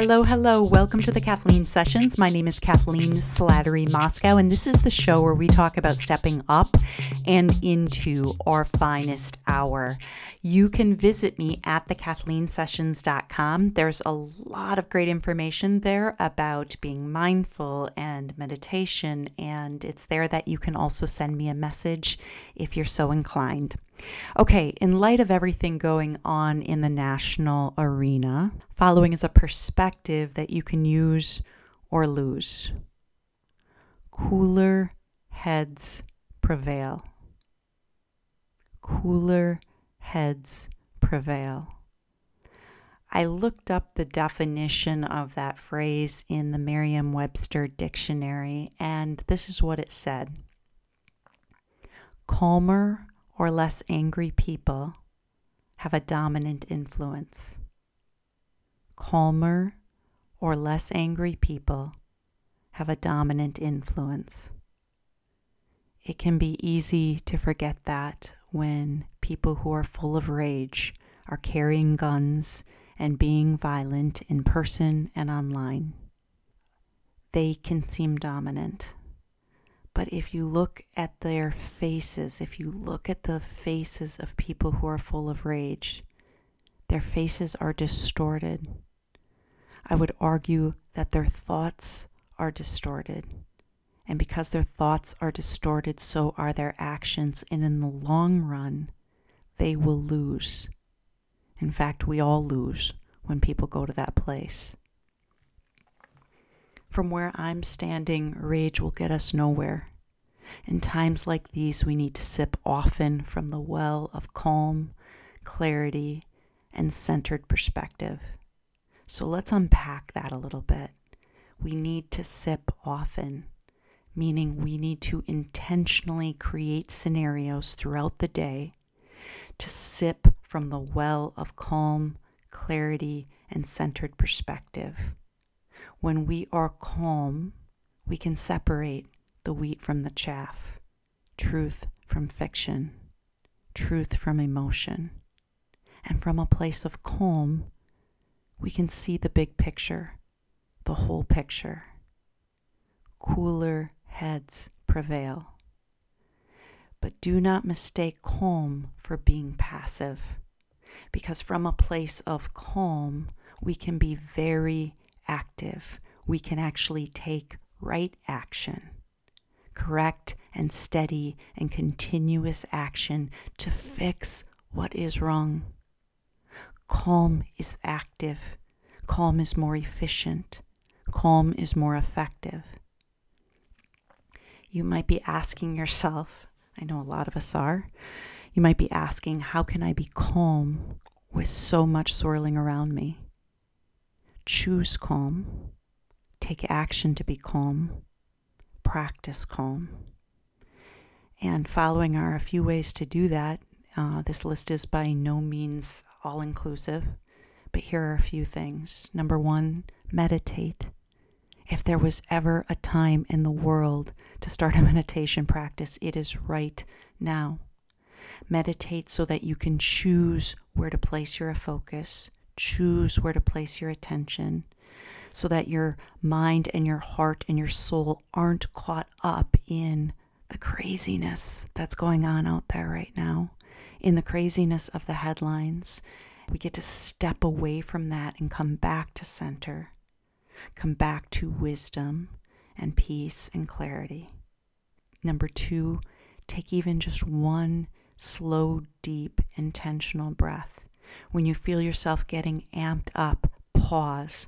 Hello, hello. Welcome to the Kathleen Sessions. My name is Kathleen Slattery Moschkau, and this is the show where we talk about stepping up and into our finest hour. You can visit me at theKathleenSessions.com. There's a lot of great information there about being mindful and meditation, and it's there that you can also send me a message if you're so inclined. Okay, in light of everything going on in the national arena, following is a perspective that you can use or lose. Cooler heads prevail. Cooler heads prevail. I looked up the definition of that phrase in the Merriam Webster dictionary, and this is what it said Calmer or less angry people have a dominant influence. Calmer or less angry people have a dominant influence. It can be easy to forget that when people who are full of rage are carrying guns and being violent in person and online. They can seem dominant. But if you look at their faces, if you look at the faces of people who are full of rage, their faces are distorted. I would argue that their thoughts are distorted. And because their thoughts are distorted, so are their actions. And in the long run, they will lose. In fact, we all lose when people go to that place. From where I'm standing, rage will get us nowhere. In times like these, we need to sip often from the well of calm, clarity, and centered perspective. So let's unpack that a little bit. We need to sip often meaning we need to intentionally create scenarios throughout the day to sip from the well of calm, clarity, and centered perspective. When we are calm, we can separate the wheat from the chaff, truth from fiction, truth from emotion. And from a place of calm, we can see the big picture, the whole picture. Cooler heads prevail. But do not mistake calm for being passive, because from a place of calm, we can be very active. We can actually take right action, correct and steady and continuous action to fix what is wrong. Calm is active. Calm is more efficient. Calm is more effective you might be asking yourself, I know a lot of us are, you might be asking, how can I be calm with so much swirling around me? Choose calm, take action to be calm, practice calm. And following are a few ways to do that. Uh, this list is by no means all inclusive, but here are a few things. Number one, meditate if there was ever a time in the world to start a meditation practice, it is right now. Meditate so that you can choose where to place your focus, choose where to place your attention, so that your mind and your heart and your soul aren't caught up in the craziness that's going on out there right now, in the craziness of the headlines. We get to step away from that and come back to center come back to wisdom and peace and clarity. Number two, take even just one slow, deep, intentional breath. When you feel yourself getting amped up, pause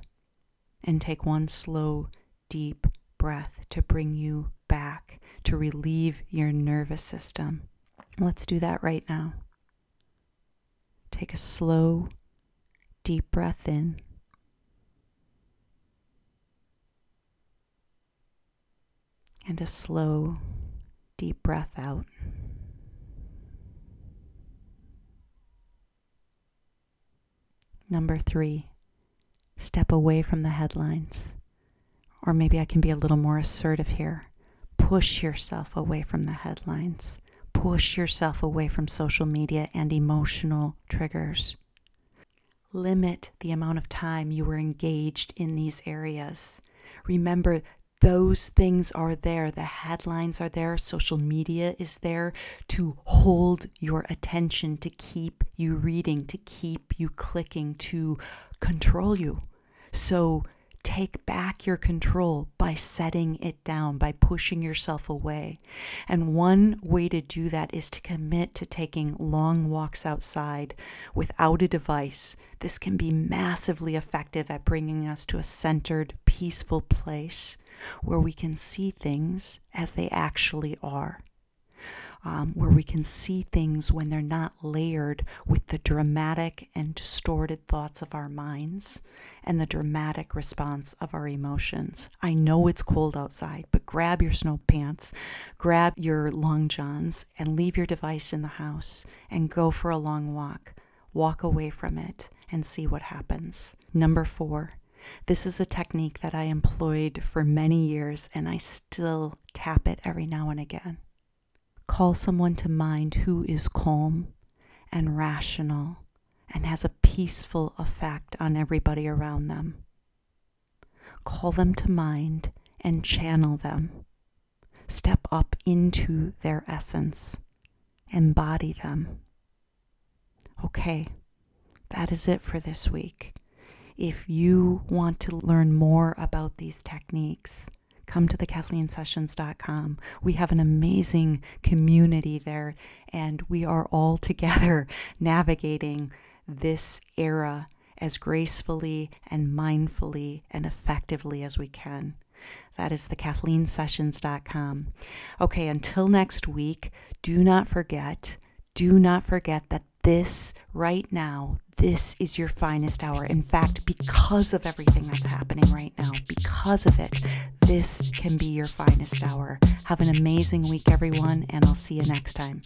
and take one slow, deep breath to bring you back, to relieve your nervous system. Let's do that right now. Take a slow, deep breath in. and a slow, deep breath out. Number three, step away from the headlines. Or maybe I can be a little more assertive here. Push yourself away from the headlines. Push yourself away from social media and emotional triggers. limit the amount of time you are engaged in these areas. Remember, those things are there. The headlines are there. Social media is there to hold your attention, to keep you reading, to keep you clicking, to control you. So take back your control by setting it down, by pushing yourself away. And one way to do that is to commit to taking long walks outside without a device. This can be massively effective at bringing us to a centered, peaceful place where we can see things as they actually are um, where we can see things when they're not layered with the dramatic and distorted thoughts of our minds and the dramatic response of our emotions. I know it's cold outside, but grab your snow pants, grab your long johns, and leave your device in the house and go for a long walk. Walk away from it and see what happens. Number four, this is a technique that I employed for many years and I still tap it every now and again. Call someone to mind who is calm and rational and has a peaceful effect on everybody around them. Call them to mind and channel them. Step up into their essence. Embody them. Okay, that is it for this week. If you want to learn more about these techniques, come to the KathleenSessions.com. We have an amazing community there, and we are all together navigating this era as gracefully and mindfully and effectively as we can. That is the KathleenSessions.com. Okay, until next week, do not forget, do not forget that this right now, this is your finest hour. In fact, because of everything that's happening right now, because of it, this can be your finest hour. Have an amazing week, everyone, and I'll see you next time.